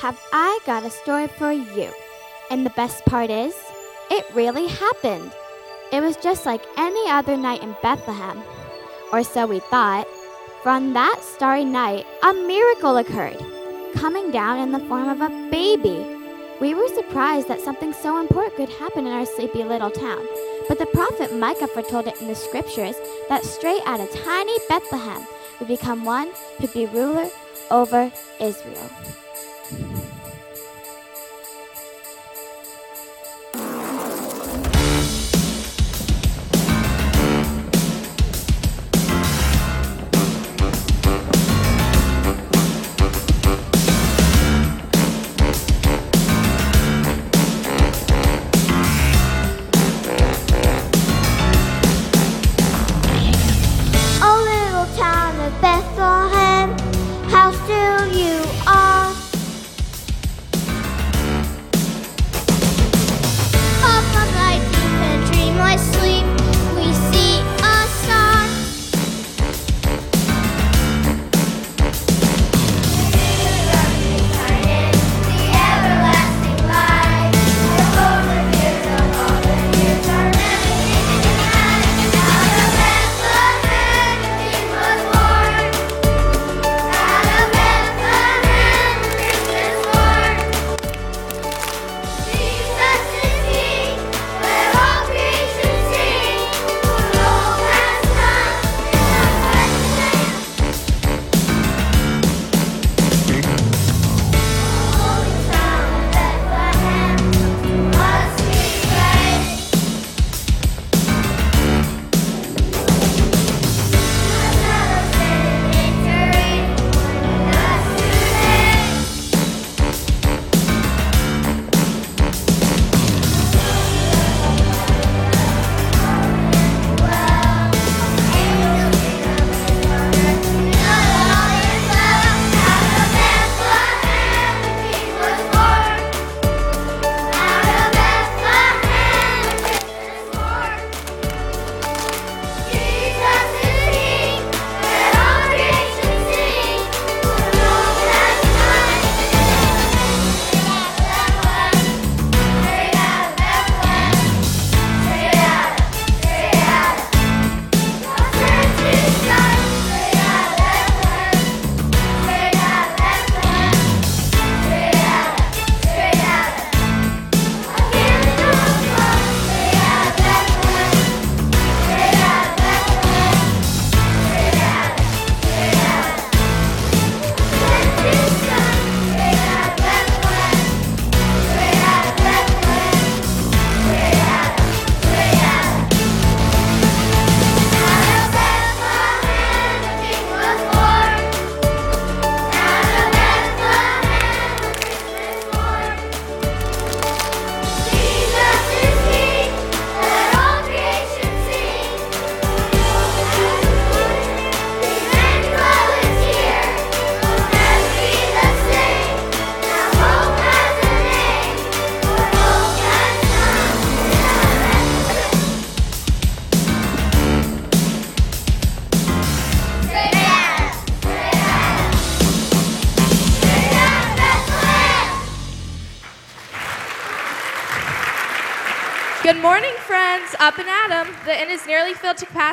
have I got a story for you. And the best part is, it really happened. It was just like any other night in Bethlehem. Or so we thought. For on that starry night, a miracle occurred, coming down in the form of a baby. We were surprised that something so important could happen in our sleepy little town. But the prophet Micah foretold it in the scriptures that straight out of tiny Bethlehem would become one who'd be ruler over Israel.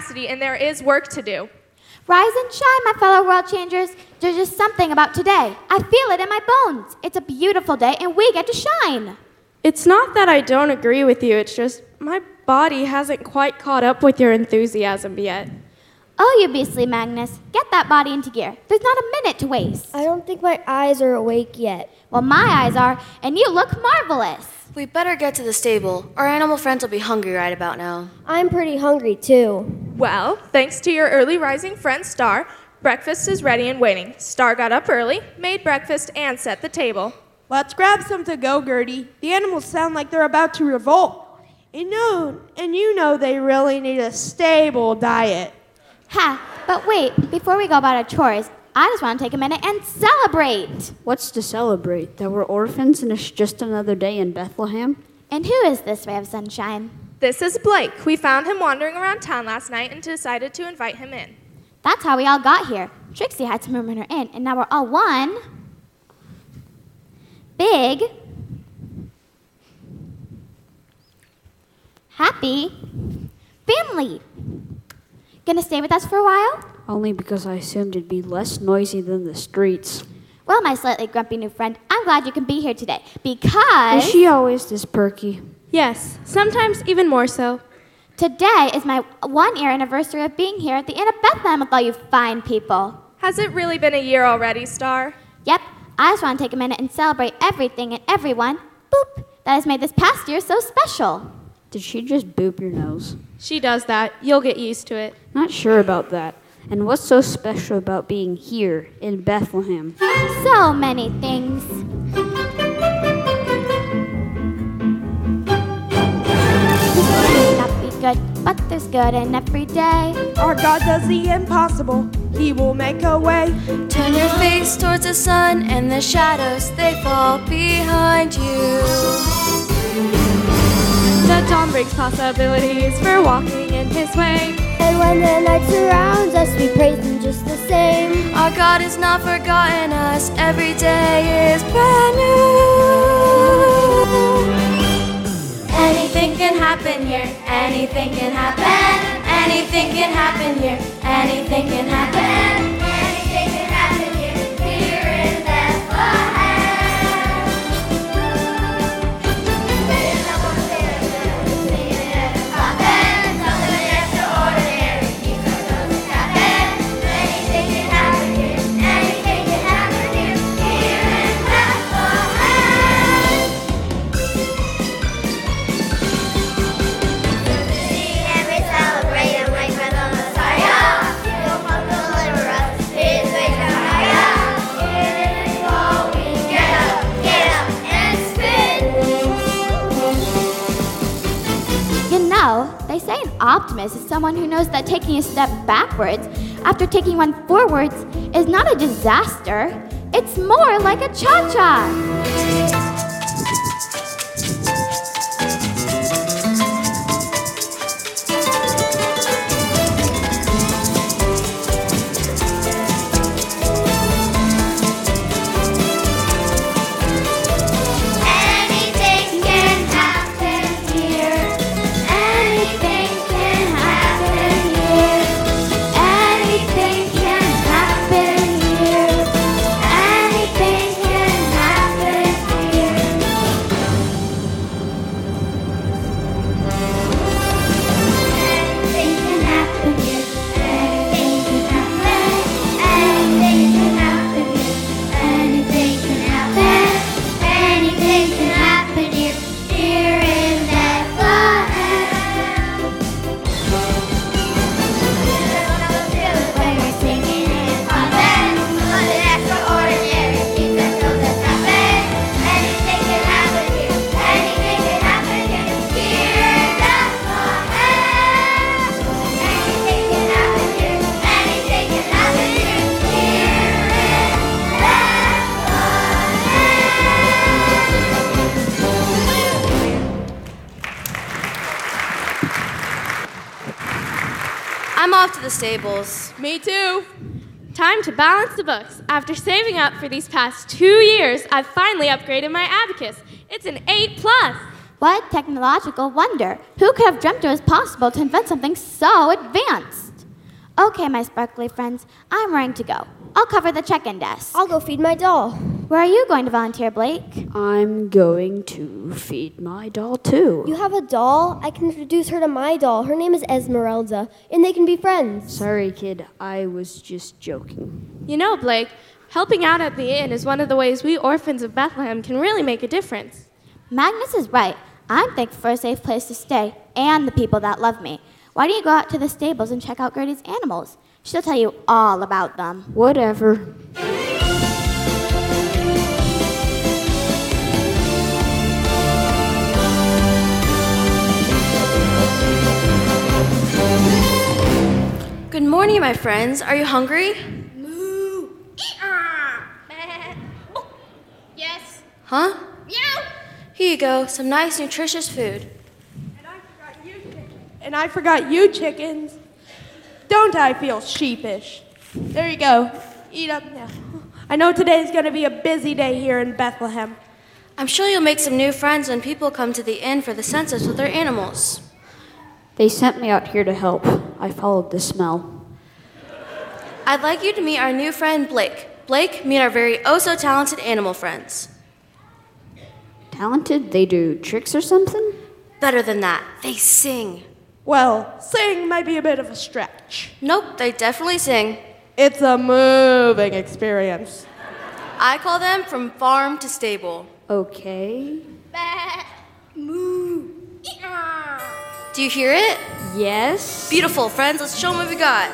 Capacity, and there is work to do. Rise and shine, my fellow world changers. There's just something about today. I feel it in my bones. It's a beautiful day, and we get to shine. It's not that I don't agree with you, it's just my body hasn't quite caught up with your enthusiasm yet. Oh, you beastly Magnus, get that body into gear. There's not a minute to waste. I don't think my eyes are awake yet. Well, my eyes are, and you look marvelous. We better get to the stable. Our animal friends will be hungry right about now. I'm pretty hungry too. Well, thanks to your early rising friend Star, breakfast is ready and waiting. Star got up early, made breakfast, and set the table. Let's grab some to go, Gertie. The animals sound like they're about to revolt. And, know, and you know they really need a stable diet. Ha, but wait, before we go about our chores, I just want to take a minute and celebrate. What's to celebrate? That we're orphans and it's just another day in Bethlehem? And who is this ray of sunshine? This is Blake. We found him wandering around town last night and decided to invite him in. That's how we all got here. Trixie had to room her in, and now we're all one. big, happy family. Gonna stay with us for a while? Only because I assumed it'd be less noisy than the streets. Well, my slightly grumpy new friend, I'm glad you can be here today because Is she always this perky? Yes, sometimes even more so. today is my one year anniversary of being here at the Inn of Bethlehem with all you fine people. Has it really been a year already, Star? Yep, I just want to take a minute and celebrate everything and everyone, boop, that has made this past year so special. Did she just boop your nose? She does that. You'll get used to it. Not sure about that. And what's so special about being here in Bethlehem? So many things. May not be good, but there's good in every day. Our God does the impossible. He will make a way. Turn your face towards the sun, and the shadows they fall behind you. The dawn brings possibilities for walking in his way. And when the night surrounds us, we praise him just the same. Our God has not forgotten us. Every day is brand new. Anything can happen here. Anything can happen. Anything can happen here. Anything can happen. Step backwards after taking one forwards is not a disaster. It's more like a cha cha. Off to the stables. Me too. Time to balance the books. After saving up for these past two years, I've finally upgraded my abacus. It's an 8 plus. What technological wonder! Who could have dreamt it was possible to invent something so advanced? Okay, my sparkly friends, I'm ready to go. I'll cover the check in desk. I'll go feed my doll. Where are you going to volunteer, Blake? I'm going to feed my doll too. You have a doll? I can introduce her to my doll. Her name is Esmeralda, and they can be friends. Sorry, kid. I was just joking. You know, Blake, helping out at the inn is one of the ways we orphans of Bethlehem can really make a difference. Magnus is right. I'm thankful for a safe place to stay and the people that love me. Why don't you go out to the stables and check out Gertie's animals? She'll tell you all about them. Whatever. Good morning, my friends. Are you hungry? Moo. Yes. Huh? Meow. Here you go. Some nice, nutritious food. And I forgot you chickens. And I forgot you chickens. Don't I feel sheepish? There you go. Eat up now. I know today's going to be a busy day here in Bethlehem. I'm sure you'll make some new friends when people come to the inn for the census with their animals. They sent me out here to help. I followed the smell. I'd like you to meet our new friend Blake. Blake, meet our very oh so talented animal friends. Talented? They do tricks or something? Better than that, they sing. Well, sing may be a bit of a stretch. Nope, they definitely sing. It's a moving experience. I call them from farm to stable. Okay. Do you hear it? Yes. Beautiful, friends. Let's show them what we got.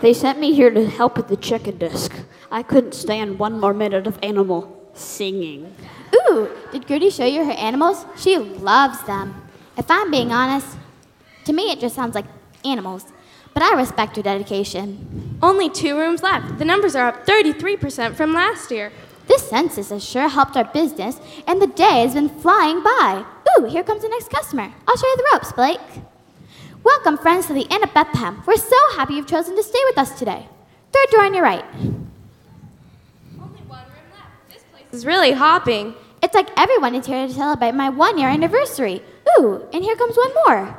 They sent me here to help with the chicken disc. I couldn't stand one more minute of animal singing. Ooh, did Gertie show you her animals? She loves them. If I'm being honest, to me it just sounds like animals. But I respect her dedication. Only two rooms left. The numbers are up 33% from last year. This census has sure helped our business, and the day has been flying by. Ooh, here comes the next customer. I'll show you the ropes, Blake. Welcome, friends, to the Inn of Bethlehem. We're so happy you've chosen to stay with us today. Third door on your right. Only one room left. This place is really hopping. It's like everyone is here to celebrate my one year anniversary. Ooh, and here comes one more.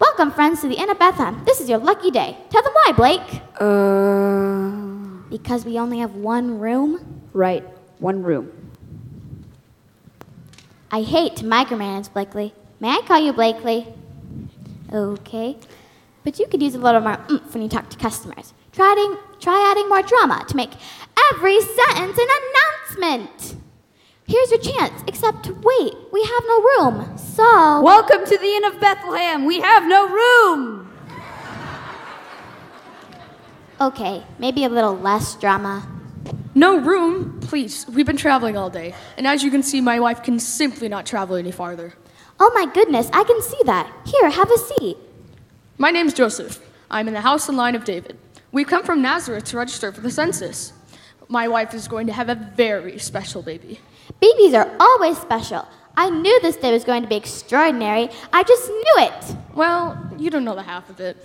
Welcome, friends, to the Inn of Bethlehem. This is your lucky day. Tell them why, Blake. Uh. Because we only have one room? Right, one room. I hate to micromanage, Blakely. May I call you Blakely? Okay. But you could use a little more oomph when you talk to customers. Try adding, try adding more drama to make every sentence an announcement. Here's your chance, except wait, we have no room. So. Welcome to the Inn of Bethlehem. We have no room. Okay, maybe a little less drama. No room? Please, we've been traveling all day. And as you can see, my wife can simply not travel any farther. Oh my goodness, I can see that. Here, have a seat. My name's Joseph. I'm in the house and line of David. We've come from Nazareth to register for the census. My wife is going to have a very special baby. Babies are always special. I knew this day was going to be extraordinary. I just knew it. Well, you don't know the half of it.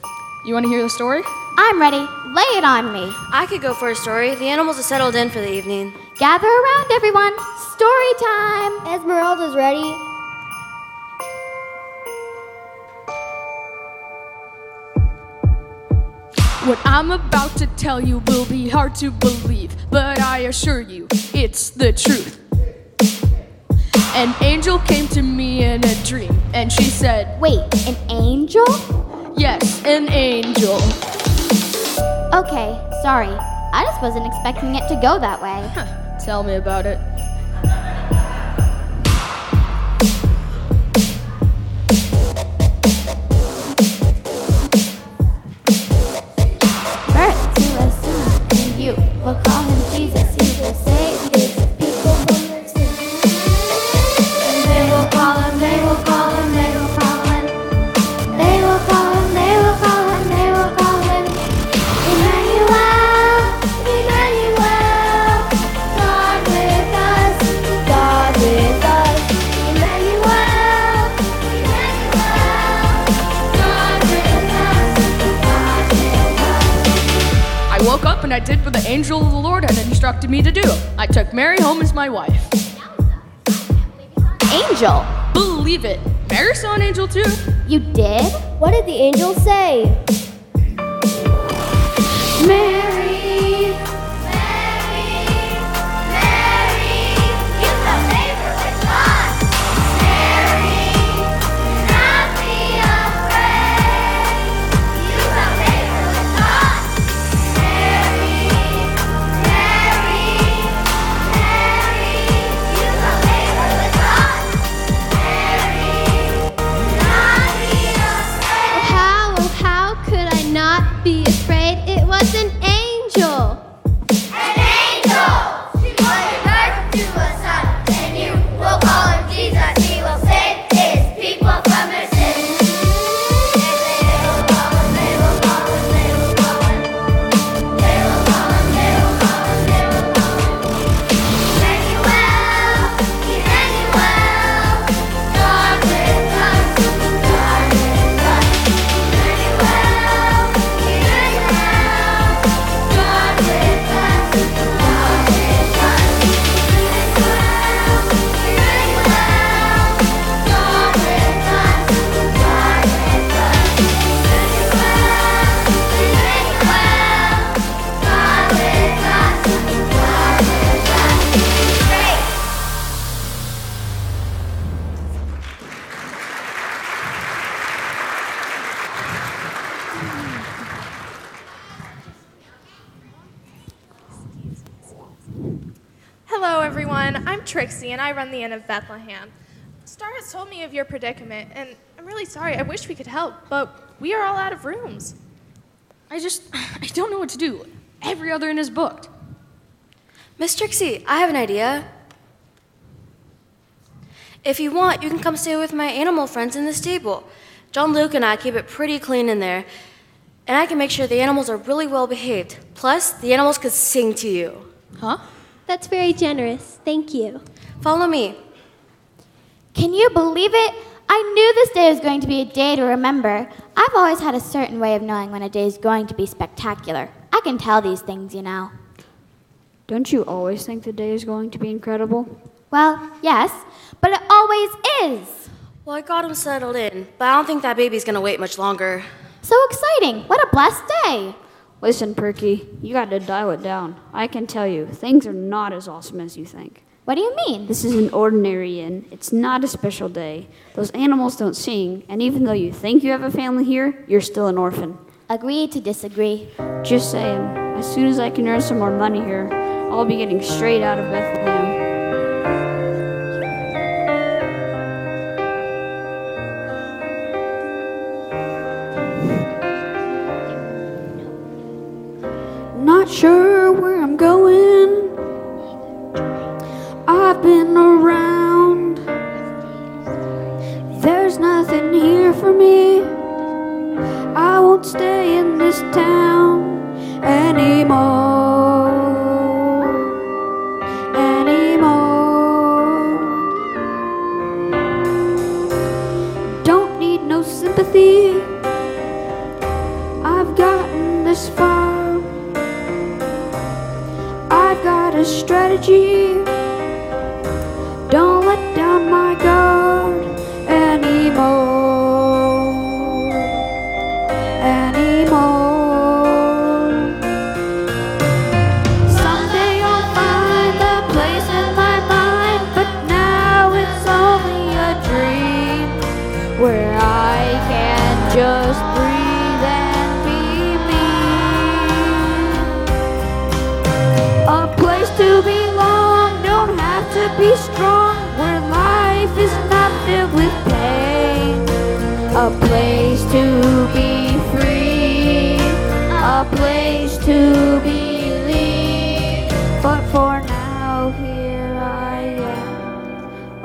You want to hear the story? I'm ready. Lay it on me. I could go for a story. The animals have settled in for the evening. Gather around, everyone. Story time. Esmeralda's ready. What I'm about to tell you will be hard to believe, but I assure you, it's the truth. An angel came to me in a dream, and she said, Wait, an angel? Yes, an angel. Okay, sorry. I just wasn't expecting it to go that way. Tell me about it. I woke up and I did what the angel of the Lord had instructed me to do. I took Mary home as my wife. Angel, Believe it, Mary saw an angel too. you did? What did the angel say? Mary, and I run the Inn of Bethlehem. Star has told me of your predicament, and I'm really sorry. I wish we could help, but we are all out of rooms. I just, I don't know what to do. Every other inn is booked. Miss Trixie, I have an idea. If you want, you can come stay with my animal friends in the stable. John Luke and I keep it pretty clean in there, and I can make sure the animals are really well behaved. Plus, the animals could sing to you. Huh? That's very generous. Thank you. Follow me. Can you believe it? I knew this day was going to be a day to remember. I've always had a certain way of knowing when a day is going to be spectacular. I can tell these things, you know. Don't you always think the day is going to be incredible? Well, yes, but it always is. Well, I got him settled in, but I don't think that baby's gonna wait much longer. So exciting. What a blessed day. Listen, Perky, you got to dial it down. I can tell you, things are not as awesome as you think. What do you mean? This is an ordinary inn. It's not a special day. Those animals don't sing, and even though you think you have a family here, you're still an orphan. Agree to disagree. Just saying, as soon as I can earn some more money here, I'll be getting straight out of Bethlehem. Not sure where I'm going. I've been around. There's nothing here for me. I won't stay in this town.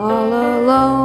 All alone.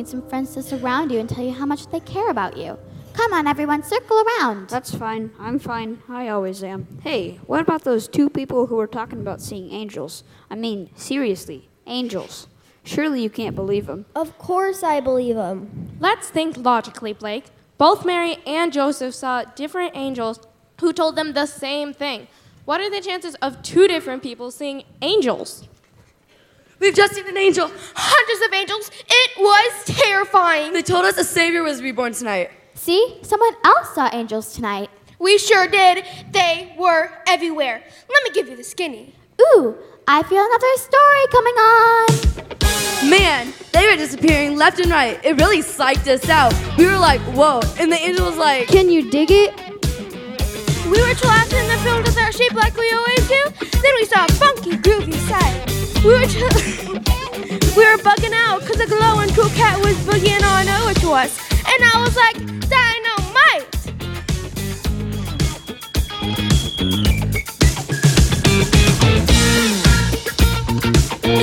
Need some friends to surround you and tell you how much they care about you. Come on, everyone, circle around. That's fine. I'm fine. I always am. Hey, what about those two people who were talking about seeing angels? I mean, seriously, angels. Surely you can't believe them. Of course I believe them. Let's think logically, Blake. Both Mary and Joseph saw different angels who told them the same thing. What are the chances of two different people seeing angels? We've just seen an angel. Hundreds of angels. It was terrifying. They told us a savior was reborn tonight. See, someone else saw angels tonight. We sure did. They were everywhere. Let me give you the skinny. Ooh, I feel another story coming on. Man, they were disappearing left and right. It really psyched us out. We were like, whoa. And the angel was like, Can you dig it? We were trapped in the field with our sheep like we always do. Then we saw a funky, groovy sight. We were tr- we were bugging out because a glowing cool cat was boogieing on over to us. And I was like, dynamite!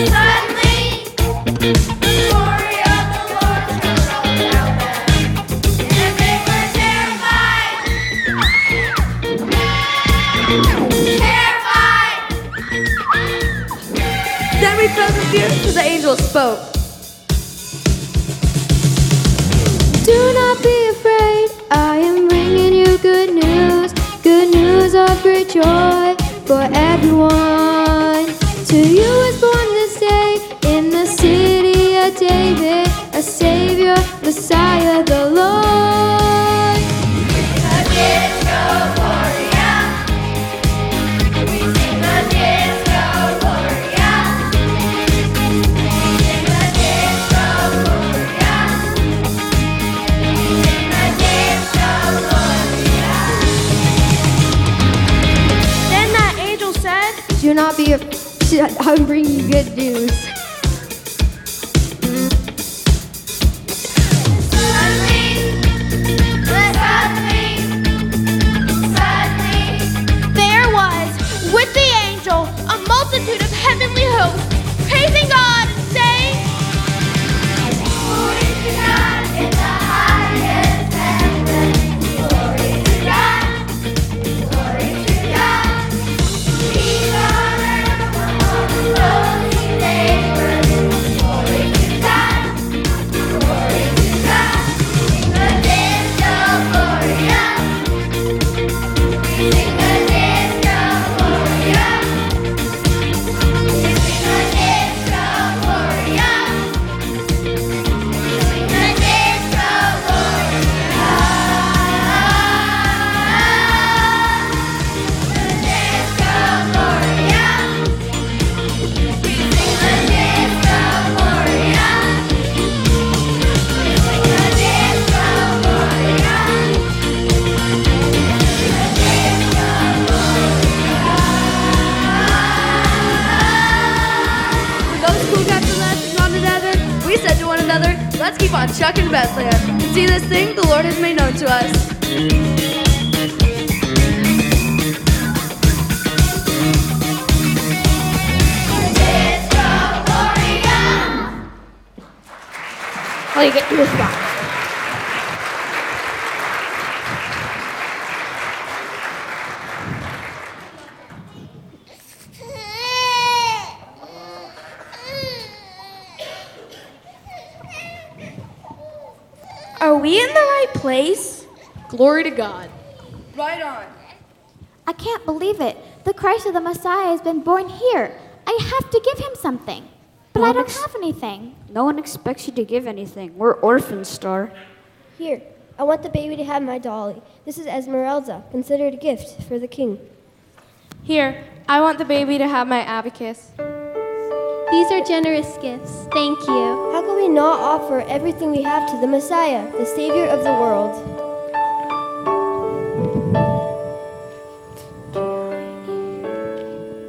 Suddenly, another, we said to one another, let's keep on chucking Bethlehem and see this thing the Lord has made known to us. Well, oh, you get to a spot. We in the right place? Glory to God. Right on. I can't believe it. The Christ of the Messiah has been born here. I have to give him something. But I don't have anything. No one expects you to give anything. We're orphans, Star. Here, I want the baby to have my dolly. This is Esmeralda, considered a gift for the king. Here, I want the baby to have my abacus. These are generous gifts. Thank you. How can we not offer everything we have to the Messiah, the Savior of the world?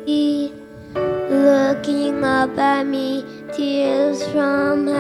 He looking up at me, tears from heaven.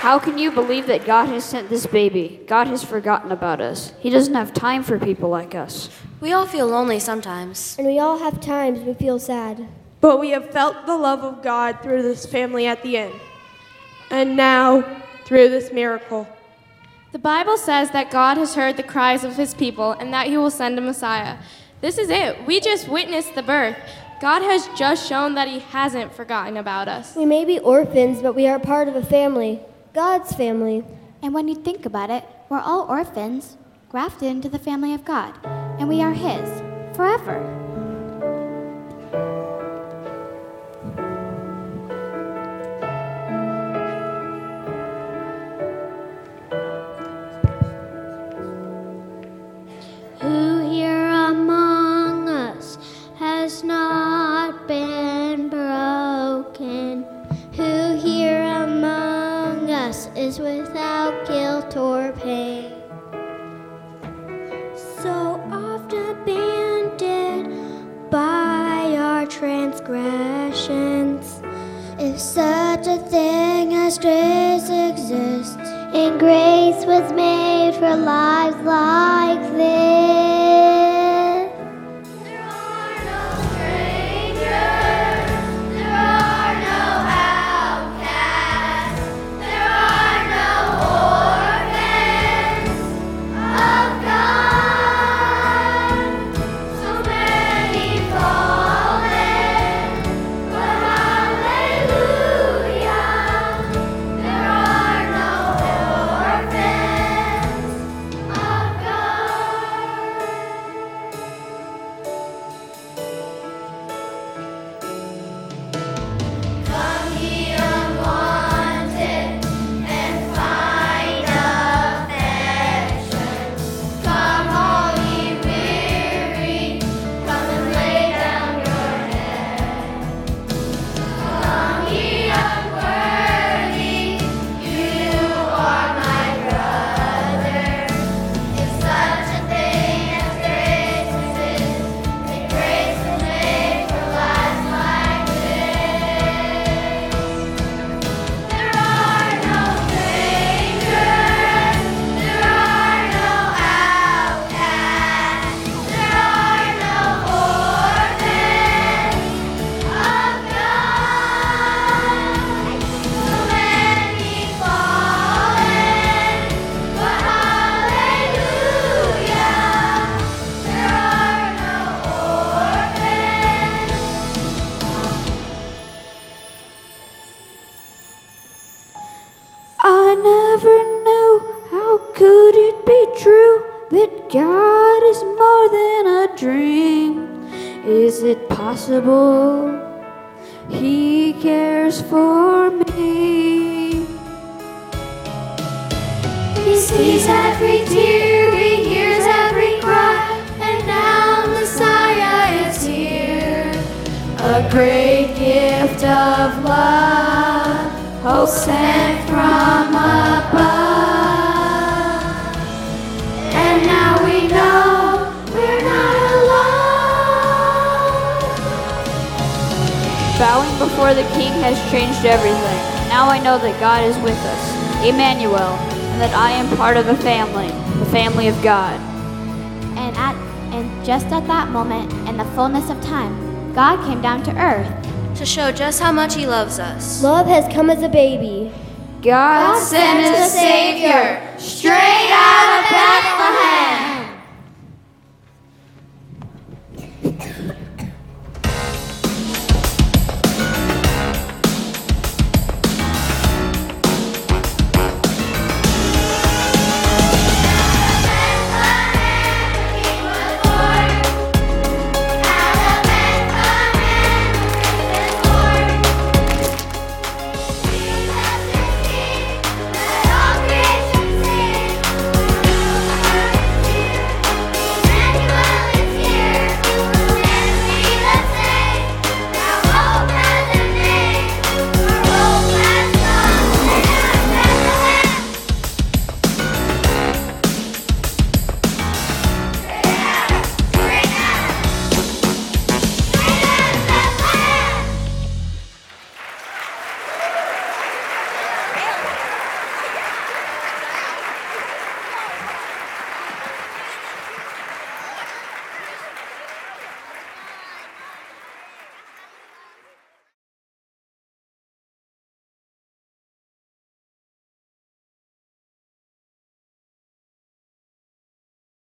How can you believe that God has sent this baby? God has forgotten about us. He doesn't have time for people like us. We all feel lonely sometimes. And we all have times we feel sad. But we have felt the love of God through this family at the end. And now, through this miracle. The Bible says that God has heard the cries of his people and that he will send a Messiah. This is it. We just witnessed the birth. God has just shown that He hasn't forgotten about us. We may be orphans, but we are part of a family, God's family. And when you think about it, we're all orphans, grafted into the family of God, and we are His forever. Has not been broken? Who here among us is without guilt or pain? So oft abandoned by our transgressions. If such a thing as grace exists, and grace was made for lives like dream. Is it possible He cares for me? He sees every tear, he hears every cry, and now Messiah is here. A great gift of love, hope sent from above. And now we know Bowing before the King has changed everything. Now I know that God is with us, Emmanuel, and that I am part of the family, the family of God. And at and just at that moment, in the fullness of time, God came down to earth. To show just how much He loves us. Love has come as a baby. God Send a Savior straight